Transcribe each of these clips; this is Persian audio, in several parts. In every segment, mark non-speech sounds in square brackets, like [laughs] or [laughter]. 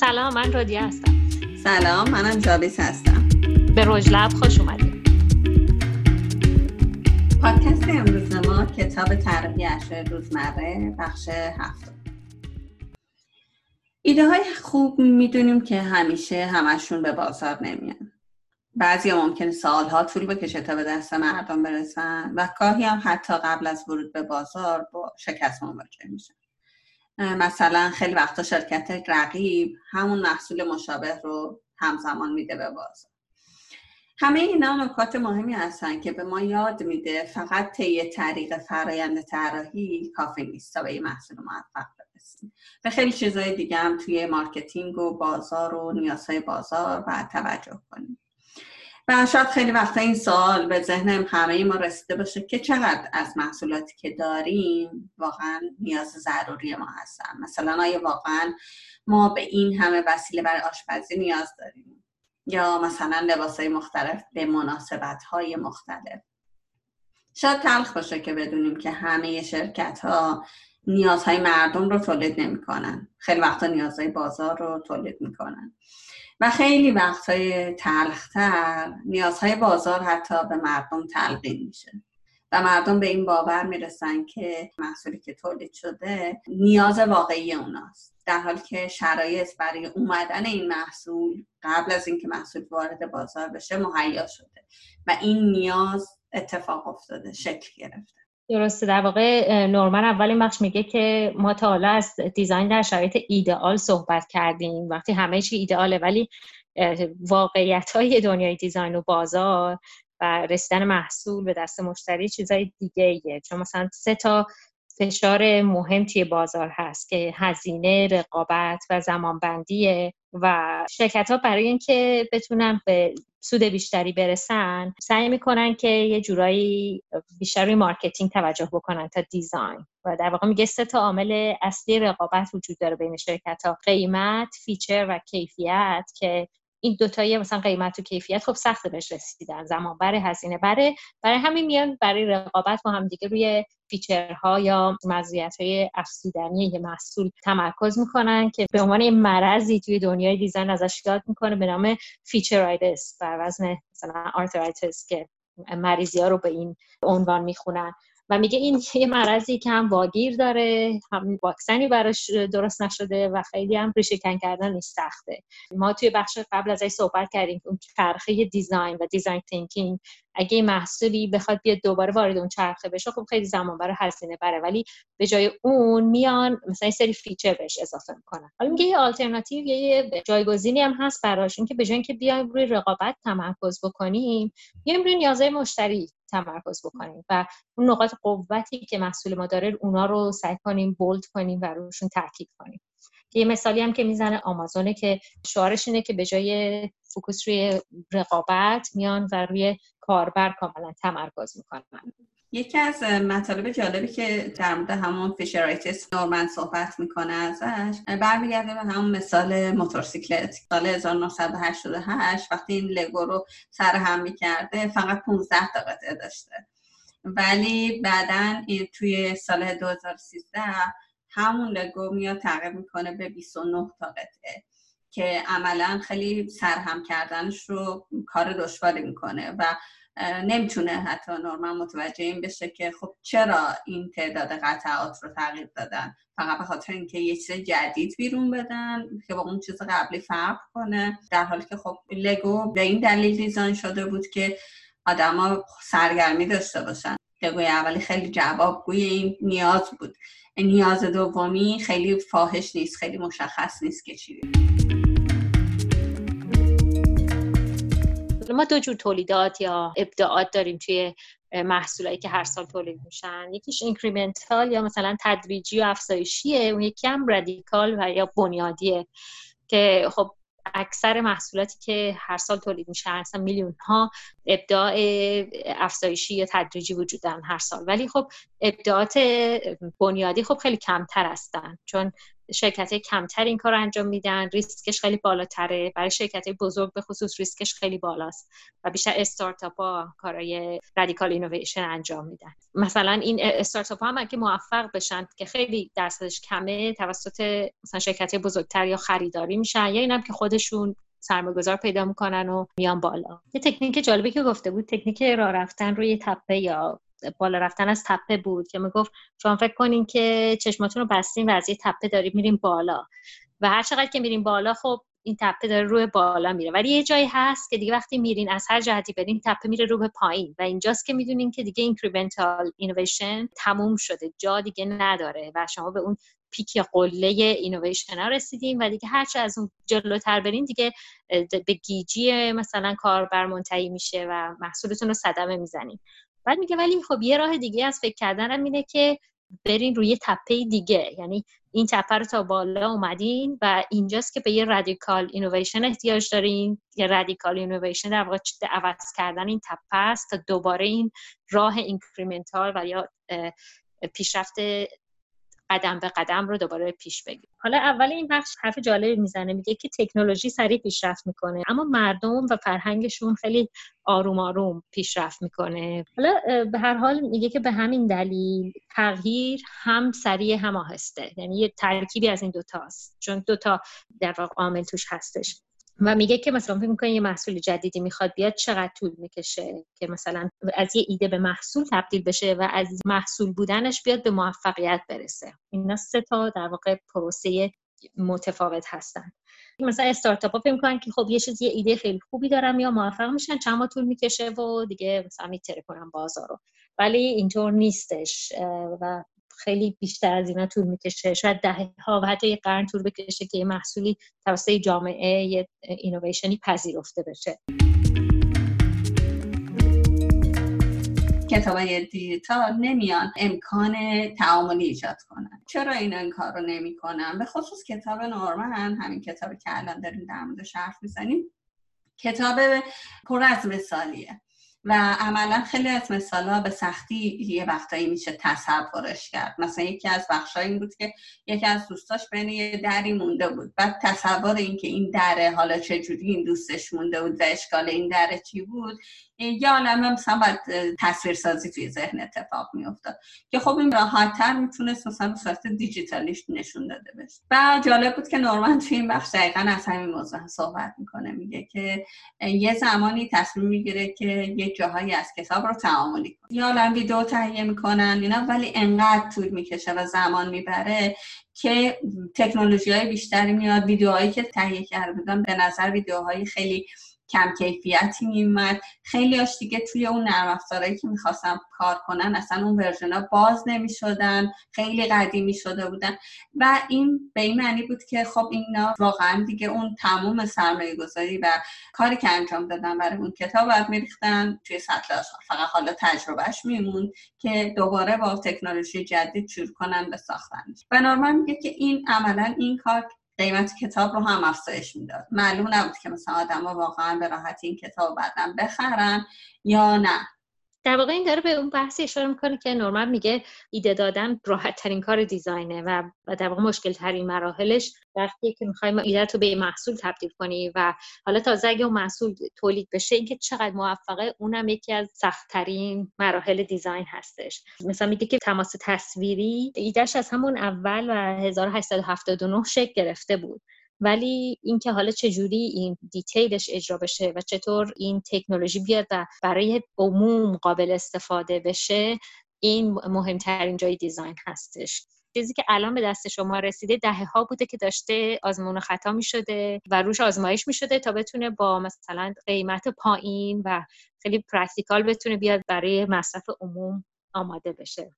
سلام من رادیه هستم. سلام منم جابیس هستم. به رژ لب خوش اومدید. پادکست امروز ما کتاب طراحی اشیاء روزمره بخش هفت. ایده های خوب می‌دونیم که همیشه همشون به بازار نمیان. بعضی ممکنه سالها طول بکشه تا به دست مردم برسن و گاهی هم حتی قبل از ورود به بازار با شکست مواجه میشن. مثلا خیلی وقتا شرکت رقیب همون محصول مشابه رو همزمان میده به بازار همه اینا نکات مهمی هستن که به ما یاد میده. فقط طی طریق فرایند طراحی کافی نیست تا به این محصول موفق برسیم. به خیلی چیزهای دیگه هم توی marketing و بازار و نیازهای بازار باید توجه کنیم. و شاید خیلی وقتا این سوال به ذهن همه ما رسیده باشه که چقدر از محصولاتی که داریم واقعا نیاز ضروری ما هستن. مثلا آیا واقعا ما به این همه وسیله برای آشپزی نیاز داریم؟ یا مثلا لباس های مختلف به مناسبت های مختلف. شاید تلخ باشه که بدونیم که همه شرکت ها نیازهای مردم رو تولید نمی‌کنن. خیلی وقتا نیازهای بازار رو تولید می‌کنن. و خیلی وقتهای تلختر نیازهای بازار حتی به مردم تلقین میشه. و مردم به این باور می‌رسن که محصولی که تولید شده نیاز واقعی اوناست. در حالی که شرایط برای اومدن این محصول قبل از اینکه محصول وارد بازار بشه مهیا شده و این نیاز اتفاق افتاده شکل گرفته. درسته. در واقع نورمن اول این بخش میگه که ما تا حالا از دیزاین در شرایط ایدئال صحبت کردیم. وقتی همه چی ایدئاله ولی واقعیت های دنیای دیزاین و بازار و رسیدن محصول به دست مشتری چیزای دیگه ایه. چون مثلا سه تا فشار مهم توی بازار هست که هزینه رقابت و زمانبندیه. و شرکت ها برای اینکه بتونن به سود بیشتری برسن سعی می‌کنن که یه جورایی بیشتر روی marketing توجه بکنن تا design. و در واقع میگه سه تا عامل اصلی رقابت وجود داره بین شرکت ها قیمت feature و کیفیت که این دوتایی مثلا قیمت و کیفیت خب سخت بهش رسیدن. زمان‌بره هزینه‌بره برای همین میان برای رقابت با هم دیگه روی feature ها یا مزیت های افزودنی یه محصول تمرکز می‌کنن که به عنوان یه مرضی توی دنیای design ازش یاد می‌کنه به نام featuritis بر وزن مثلا arthritis که مریضی ها رو به این عنوان می‌خونن. و میگه این [laughs] یه مرضی که هم واگیر داره هم واکسنی براش درست نشده و خیلی هم ریشهکن کردنش سخته. ما توی بخش قبل ازش صحبت کردیم اون چرخه design و design thinking اگه محصولی بخواد بیاد دوباره وارد اون چرخه بشه خب خیلی زمان‌بره هزینه‌بره. ولی به جای اون میان مثلا یه سری feature بهش اضافه می‌کنن. حالا میگه یه آلترناتیو یه جایگزینی هم هست براش. که به جای اینکه بیایم روی رقابت تمرکز بکنیم بیایم روی نیازهای مشتری تمرکز بکنیم و اون نقاط قوتی که محصول ما داره اونا رو سعی کنیم bold کنیم و روشون تاکید کنیم. یه مثالی هم که می‌زنه آمازونه که شعارش اینه که به جای focus روی رقابت میان و روی کاربر کاملا تمرکز می‌کنن. یکی از مطالب جالبی که در مورد همون featuritis نورمن صحبت می‌کنه ازش برمیگرده به همون مثال موتورسیکلت. سال 1988 وقتی این لگو رو سر هم می‌کرده فقط 15 دقیقه داشته. ولی بعدا توی سال 2013 همون لگو میاد تغییر می‌کنه به 29 تا قطعه که عملا خیلی سرهم کردنش رو کار دشواری می‌کنه و نمی‌تونه حتی نورمال متوجه این بشه که خب چرا این تعداد قطعات رو تغییر دادن؟ فقط به خاطر اینکه یه چیز جدید بیرون بدن که با اون چیز قبلی فرق کنه. در حالی که خب لگو به این دلیل دیزاین شده بود که آدما سرگرمی داشته باشن. لگوی اولی خیلی جوابگوی این نیاز بود. نیاز دومی خیلی فاحش نیست خیلی مشخص نیست که چی ما دو جور تولیدات یا ابداعات داریم توی محصولایی که هر سال تولید میشن. یکیش incremental یا مثلا تدریجی و افزایشیه. اون یکی هم radical و یا بنیادیه که خب اکثر محصولاتی که هر سال تولید میشه اصلا میلیون ها ابداع افزایشی یا تدریجی وجود دارن هر سال. ولی خب ابداعات بنیادی خب خیلی کمتر هستن. چون شرکت کمتر این کار انجام میدن ریسکش خیلی بالاتره. برای شرکت بزرگ به خصوص ریسکش خیلی بالاست و بیشتر استارتاپ ها کارهای radical innovation انجام میدن. مثلا این استارتاپ ها هم اگه موفق بشن که خیلی درصدش کمه توسط مثلا شرکت بزرگتر یا خریداری میشن یا اینم که خودشون سرمایه‌گذار پیدا می‌کنن و میان بالا. یه تکنیک جالبی که گفته بود تکنیک راه رفتن روی تپه یا بالا رفتن از تپه بود که می‌گفت شما فکر کنین که چشماتون رو بستین و از یه تپه داریم میریم بالا. و هر چقدر که میریم بالا خب این تپه داره رو به بالا میره. ولی یه جایی هست که دیگه وقتی میرین از هر جهتی برین تپه میره رو به پایین. و اینجاست که می‌دونین که دیگه incremental innovation تموم شده. جا دیگه نداره و شما به اون peak یا قله اینویشن ها رسیدیم و دیگه هرچه از اون جلوتر برین دیگه به گیجی مثلا کاربر منتهی میشه و محصولتون رو صدمه می‌زنین. بعد میگه ولی خب یه راه دیگه از فکر کردنم اینه که برین روی تپه دیگه. یعنی این تپه رو تا بالا اومدین و اینجاست که به یه radical innovation احتیاج دارین. یه radical innovation در واقع عوض کردن این تپه است تا دوباره این راه incremental و یا پیشرفت قدم به قدم رو دوباره پیش بگیر حالا اول این بخش حرف جالبی می‌زنه میگه که تکنولوژی سریع پیشرفت می‌کنه اما مردم و فرهنگشون خیلی آروم آروم پیشرفت می‌کنه. حالا به هر حال میگه که به همین دلیل تغییر هم سریع هم آهسته یعنی یه ترکیبی از این دوتاست چون دوتا در واقع عامل توش هستش. و میگه که مثلا فکر می‌کنه یه محصول جدیدی می‌خواد بیاد چقدر طول می‌کشه که مثلا از یه ایده به محصول تبدیل بشه و از محصول بودنش بیاد به موفقیت برسه. اینا سه تا در واقع پروسه متفاوت هستن. مثلا استارتاپ ها فکر می‌کنن که خب یه چیزی یه ایده خیلی خوبی دارم یا موفق میشن چند طول می‌کشه و دیگه مثلا میتره کنم بازار رو. ولی اینطور نیستش و خیلی بیشتر از اینا طول می‌کشه. شاید ده ها و حتی یه قرن طول بکشه که یه محصولی توسط جامعه یه اینویشنی پذیرفته بشه. کتاب دیجیتال نمیان امکان تعاملی ایجاد کنن. چرا اینا این کار رو نمی‌کنن؟ به خصوص کتاب نورمن همین کتابی که الان داریم در موردش حرف می‌زنیم کتاب پر از مثالیه. و عملا خیلی از مثال به سختی یه وقتایی میشه تصورش کرد. مثلا یکی از بخشای این بود که یکی از دوستاش بین یه دری مونده بود. بعد تصور این که این دره حالا چجوری این دوستش مونده بود و اشکال این دره چی بود یه عالمه مثلا باید تصویر سازی توی ذهن اتفاق میافتاد. که خب این راحت تر می‌تونست مثلا به صورت دیجیتالیش نشون داده بشه. و جالب بود که نورمن توی این بخش دقیقا از همین موضوع صحبت می‌کنه. میگه که یه زمانی تصمیم می‌گیره که یه جاهایی از کتاب رو تعاملی کنه. یا عالم ویدیو تهیه می‌کنن اینا ولی انقدر طول می‌کشه و زمان می‌بره که تکنولوژی های بیشتری میاد. ویدیوهایی که تهیه کرده بودن به نظر ویدیوهای خیلی کم کیفیتی میومد خیلی هاش دیگه توی اون نرم افزارهایی که می‌خواستم کار کنن اصلا اون ورژن باز نمی‌شدن خیلی قدیمی شده بودن. و این به این معنی بود که خب اینا واقعا دیگه اون تموم سرمایه گذاری و کاری که انجام دادن برای اون کتاب باید میریختن توی سطل فقط حالا تجربهش میمون که دوباره با تکنولوژی جدید شروع کنن به ساختنش. نورمن میگه که این عملا این کار قیمت کتاب رو هم افزایش می‌داد. معلوم نبود که مثلا آدم واقعا به راحتی این کتاب بعدا بخرن یا نه. در واقع این داره به اون بحثی اشاره می‌کنه که نورمن میگه ایده دادن راحت ترین کار دیزاینه و در واقع مشکل ترین مراحلش وقتی که می‌خوایم ایده تو به محصول تبدیل کنی و حالا تازه اگه اون محصول تولید بشه اینکه چقدر موفقه اونم یکی از سختترین مراحل دیزاین هستش. مثلا میگه که تماس تصویری ایدهش از همون اول و 1879 شکل گرفته بود. ولی اینکه حالا چجوری این دیتیلش اجرا بشه و چطور این تکنولوژی بیاد و برای عموم قابل استفاده بشه این مهمترین جای دیزاین هستش. چیزی که الان به دست شما رسیده دهه ها بوده که داشته آزمون و خطا می شده و روش آزمایش می شده تا بتونه با مثلا قیمت پایین و خیلی practical بتونه بیاد برای مصرف عموم آماده بشه.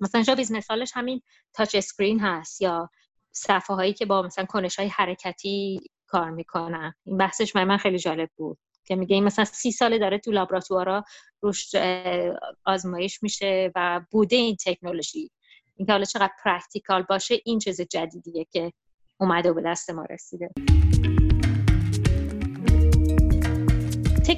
مثلا شاید مثالش همین touch screen هست یا صفحه هایی که با مثلا کنش های حرکتی کار می‌کنن. این بحثش من, من خیلی جالب بود که میگه این مثلا سی ساله داره تو لابراتوارا روش آزمایش میشه و بوده این تکنولوژی. اینکه حالا چقدر practical باشه این چیز جدیدیه که اومده و به دست ما رسیده.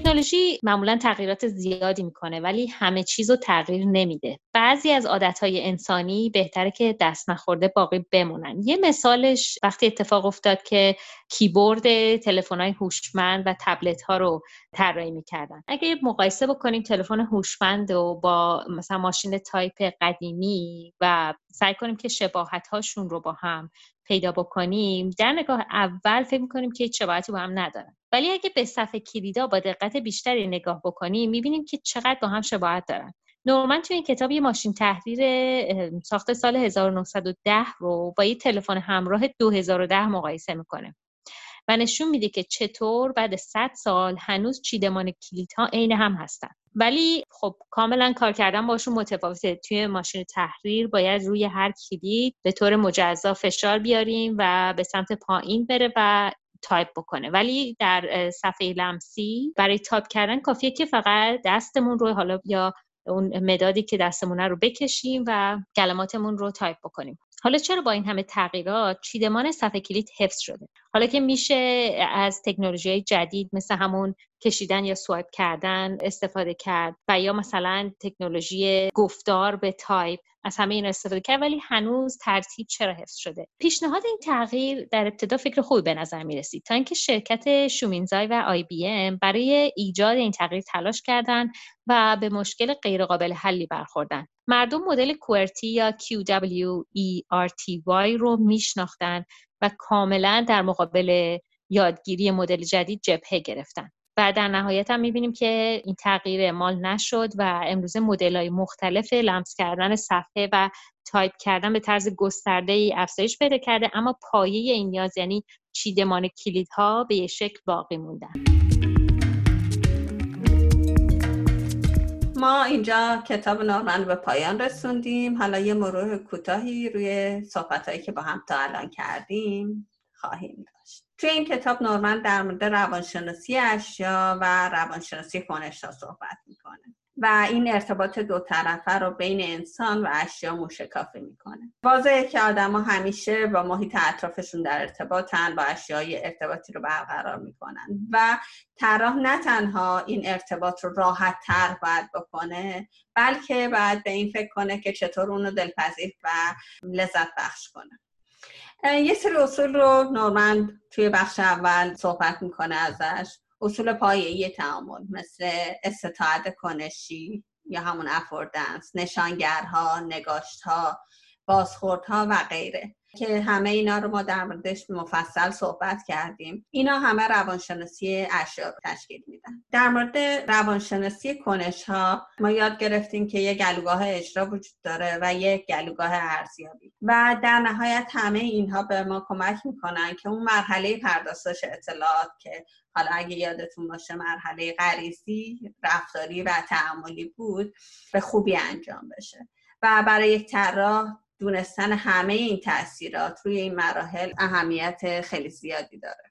تکنولوژی معمولا تغییرات زیادی می‌کنه ولی همه چیز رو تغییر نمیده. بعضی از عادتهای انسانی بهتره که دست نخورده باقی بمونن. یه مثالش وقتی اتفاق افتاد که کیبورد تلفن‌های هوشمند و تبلت ها رو طراحی می‌کردن. اگه مقایسه بکنیم تلفن هوشمند و با مثلا ماشین تایپ قدیمی و سعی کنیم که شباهت هاشون رو با هم پیدا بکنیم در نگاه اول فکر می‌کنیم که هیچ شباهتی با هم ندارن. ولی اگه به صفحه کلیدا با دقت بیشتری نگاه بکنیم می‌بینیم که چقدر با هم شباهت دارن. نورمن توی این کتاب یه ماشین تحریر ساخت سال 1910 رو با یه تلفن همراه 2010 مقایسه می‌کنه و نشون میده که چطور بعد 100 سال هنوز چیدمان کلیدها عین هم هستن. ولی خب کاملا کار کردن باشون متفاوته. توی ماشین تحریر باید روی هر کلید به طور مجزا فشار بیاریم و به سمت پایین بره و تایپ بکنه. ولی در صفحه لمسی برای تایپ کردن کافیه که فقط دستمون رو حالا یا اون مدادی که دستمونه رو بکشیم و کلماتمون رو تایپ بکنیم. حالا چرا با این همه تغییرات چیدمان صفحه کلید حفظ شده؟ حالا که میشه از تکنولوژی جدید مثل همون کشیدن یا swipe کردن استفاده کرد و یا مثلا تکنولوژی گفتار به تایپ از همه این استفاده کرد ولی هنوز ترتیب چرا حفظ شده؟ پیشنهاد این تغییر در ابتدا فکر خوبی به نظر می رسید تا اینکه شرکت شومینزای و IBM برای ایجاد این تغییر تلاش کردند و به مشکل غیرقابل حلی برخوردن. مردم مدل qwerty یا QWERTY رو میشناختن و کاملا در مقابل یادگیری مدل جدید جبهه گرفتن. و در نهایت هم می‌بینیم که این تغییر اعمال نشد و امروز مدل های مختلف لمس کردن صفحه و تایپ کردن به طرز گسترده ای افزایش پیدا کرده اما پایه این نیاز یعنی چیدمان کلیدها به یک شکل باقی موندن ما اینجا کتاب نورمن به پایان رسوندیم. حالا یه مرور کوتاهی روی صحبت که با هم تا الان کردیم خواهیم داشت. توی این کتاب نورمن در مورد روانشناسی اشیا و روانشناسی کنشتا صحبت می‌کنه و این ارتباط دو طرفه رو بین انسان و اشیا موشکافی می‌کنه. واضحه که آدما همیشه با محیط اطرافشون در ارتباطن با اشیای ارتباطی رو برقرار می‌کنن و طراح نه تنها این ارتباط رو راحت تر باید بکنه بلکه باید به این فکر کنه که چطور اونو دلپذیر و لذت بخش کنه. یه سری اصول رو نورمن توی بخش اول صحبت می‌کنه ازش. اصول پایه‌ای تعامل مثل استطاعت کنشی یا همون افوردنس نشانگرها نگاشتها بازخوردها و غیره. که همه اینا رو ما در موردش مفصل صحبت کردیم. اینا همه روانشناسی اشیا رو تشکیل میدن. در مورد روانشناسی کنش ها ما یاد گرفتیم که یک گلوگاه اجرا وجود داره و یک گلوگاه ارزیابی. و در نهایت همه اینها به ما کمک می‌کنن که اون مرحله پردازش اطلاعات که حالا اگه یادتون باشه مرحله غریزی رفتاری و تعاملی بود به خوبی انجام بشه. و برای یک طراح دونستن همه این تاثیرات روی این مراحل اهمیت خیلی زیادی داره.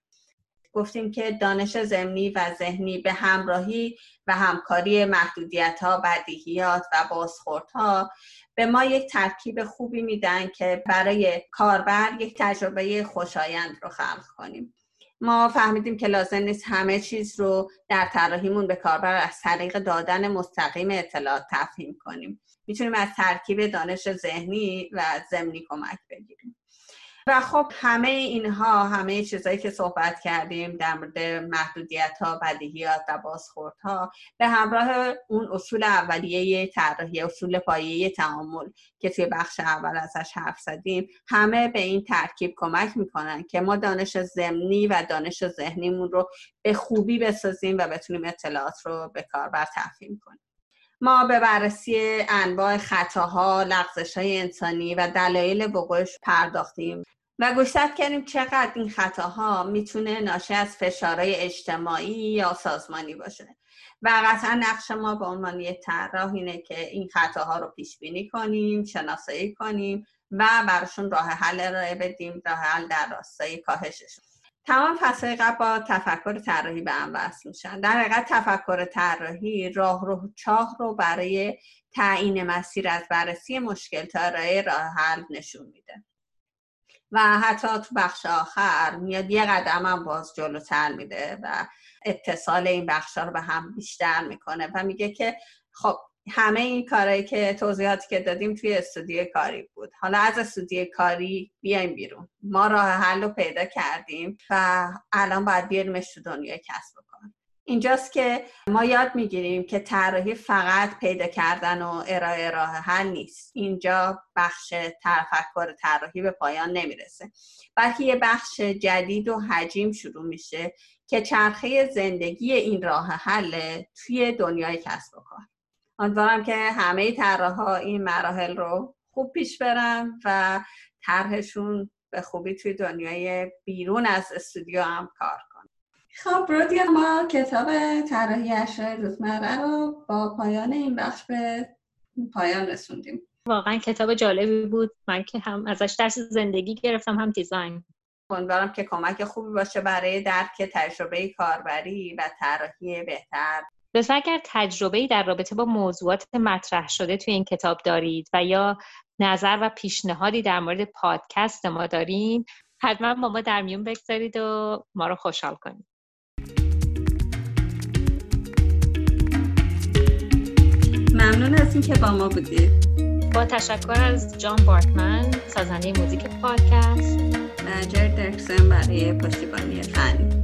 گفتیم که دانش زمینی و ذهنی به همراهی و همکاری محدودیت ها بدیهیات و بازخورد ها به ما یک ترکیب خوبی میدن که برای کاربر یک تجربه خوشایند رو خلق کنیم. ما فهمیدیم که لازم نیست همه چیز رو در طراحیمون به کاربر از طریق دادن مستقیم اطلاعات تفهیم کنیم. می‌تونیم از ترکیب دانش ذهنی و ضمنی کمک بگیریم. و خب همه اینها همه چیزهایی که صحبت کردیم در مورد محدودیت ها بدیهیات و بازخورد ها به همراه اون اصول اولیه طراحی اصول پایه تعامل که توی بخش اول ازش حرف زدیم همه به این ترکیب کمک می‌کنن که ما دانش ضمنی و دانش ذهنیمون رو به خوبی بسازیم و بتونیم اطلاعات رو به کاربر تفهیم کنیم. ما به بررسی انواع خطاها، لغزش های انسانی و دلایل وقوعش پرداختیم. و گوشت کردیم چقدر این خطاها می‌تونه ناشی از فشارهای اجتماعی یا سازمانی باشه. و قطعا نقش ما به عنوان یک طراح اینه که این خطاها رو پیش بینی کنیم شناسایی کنیم و براشون راه حل ارائه بدیم راه حل در راستای کاهششون تمام فصل قبل با تفکر طراحی به هم وصل میشن. در حقیقت تفکر طراحی راه رو چاه رو برای تعیین مسیر از بررسی مشکل تا راه حل نشون میده. و حتی تو بخش آخر میاد یه قدم هم باز جلوتر میده و اتصال این بخش رو به هم بیشتر می‌کنه و میگه که خب همه این کارهایی که توضیحاتی که دادیم توی استودیو کاری بود. حالا از استودیو کاری بیایم بیرون. ما راه حل رو پیدا کردیم و الان باید بیاریمش تو دنیای کسب اینجاست که ما یاد می‌گیریم که طراحی فقط پیدا کردن و ارائه راه حل نیست. اینجا بخش تفکر طراحی به پایان نمی‌رسه. بلکه یه بخش جدید و حجیم شروع میشه که چرخه زندگی این راه حل توی دنیای کسب و کار. امیدوارم که همه طراحها این مراحل رو خوب پیش برن و طرحشون به خوبی توی دنیای بیرون از استودیو هم کار کنن خب رودیا ما کتاب طراحی اشیاء روزمره رو با پایان این بخش به پایان رسوندیم. واقعا کتاب جالبی بود. من که هم ازش درس زندگی گرفتم هم دیزاین. امیدوارم که کمک خوبی باشه برای درک تجربه کاربری و طراحی بهتر. لطفا اگر تجربه در رابطه با موضوعات مطرح شده توی این کتاب دارید و یا نظر و پیشنهادی در مورد پادکست ما دارین حتما با ما در میون بگذارید و ما رو خوشحال کنید. ممنون از اینکه با ما بودید با تشکر از جان بارتمن سازنده موزیک پادکست. و جر درکسن برای پشتیبانی فنی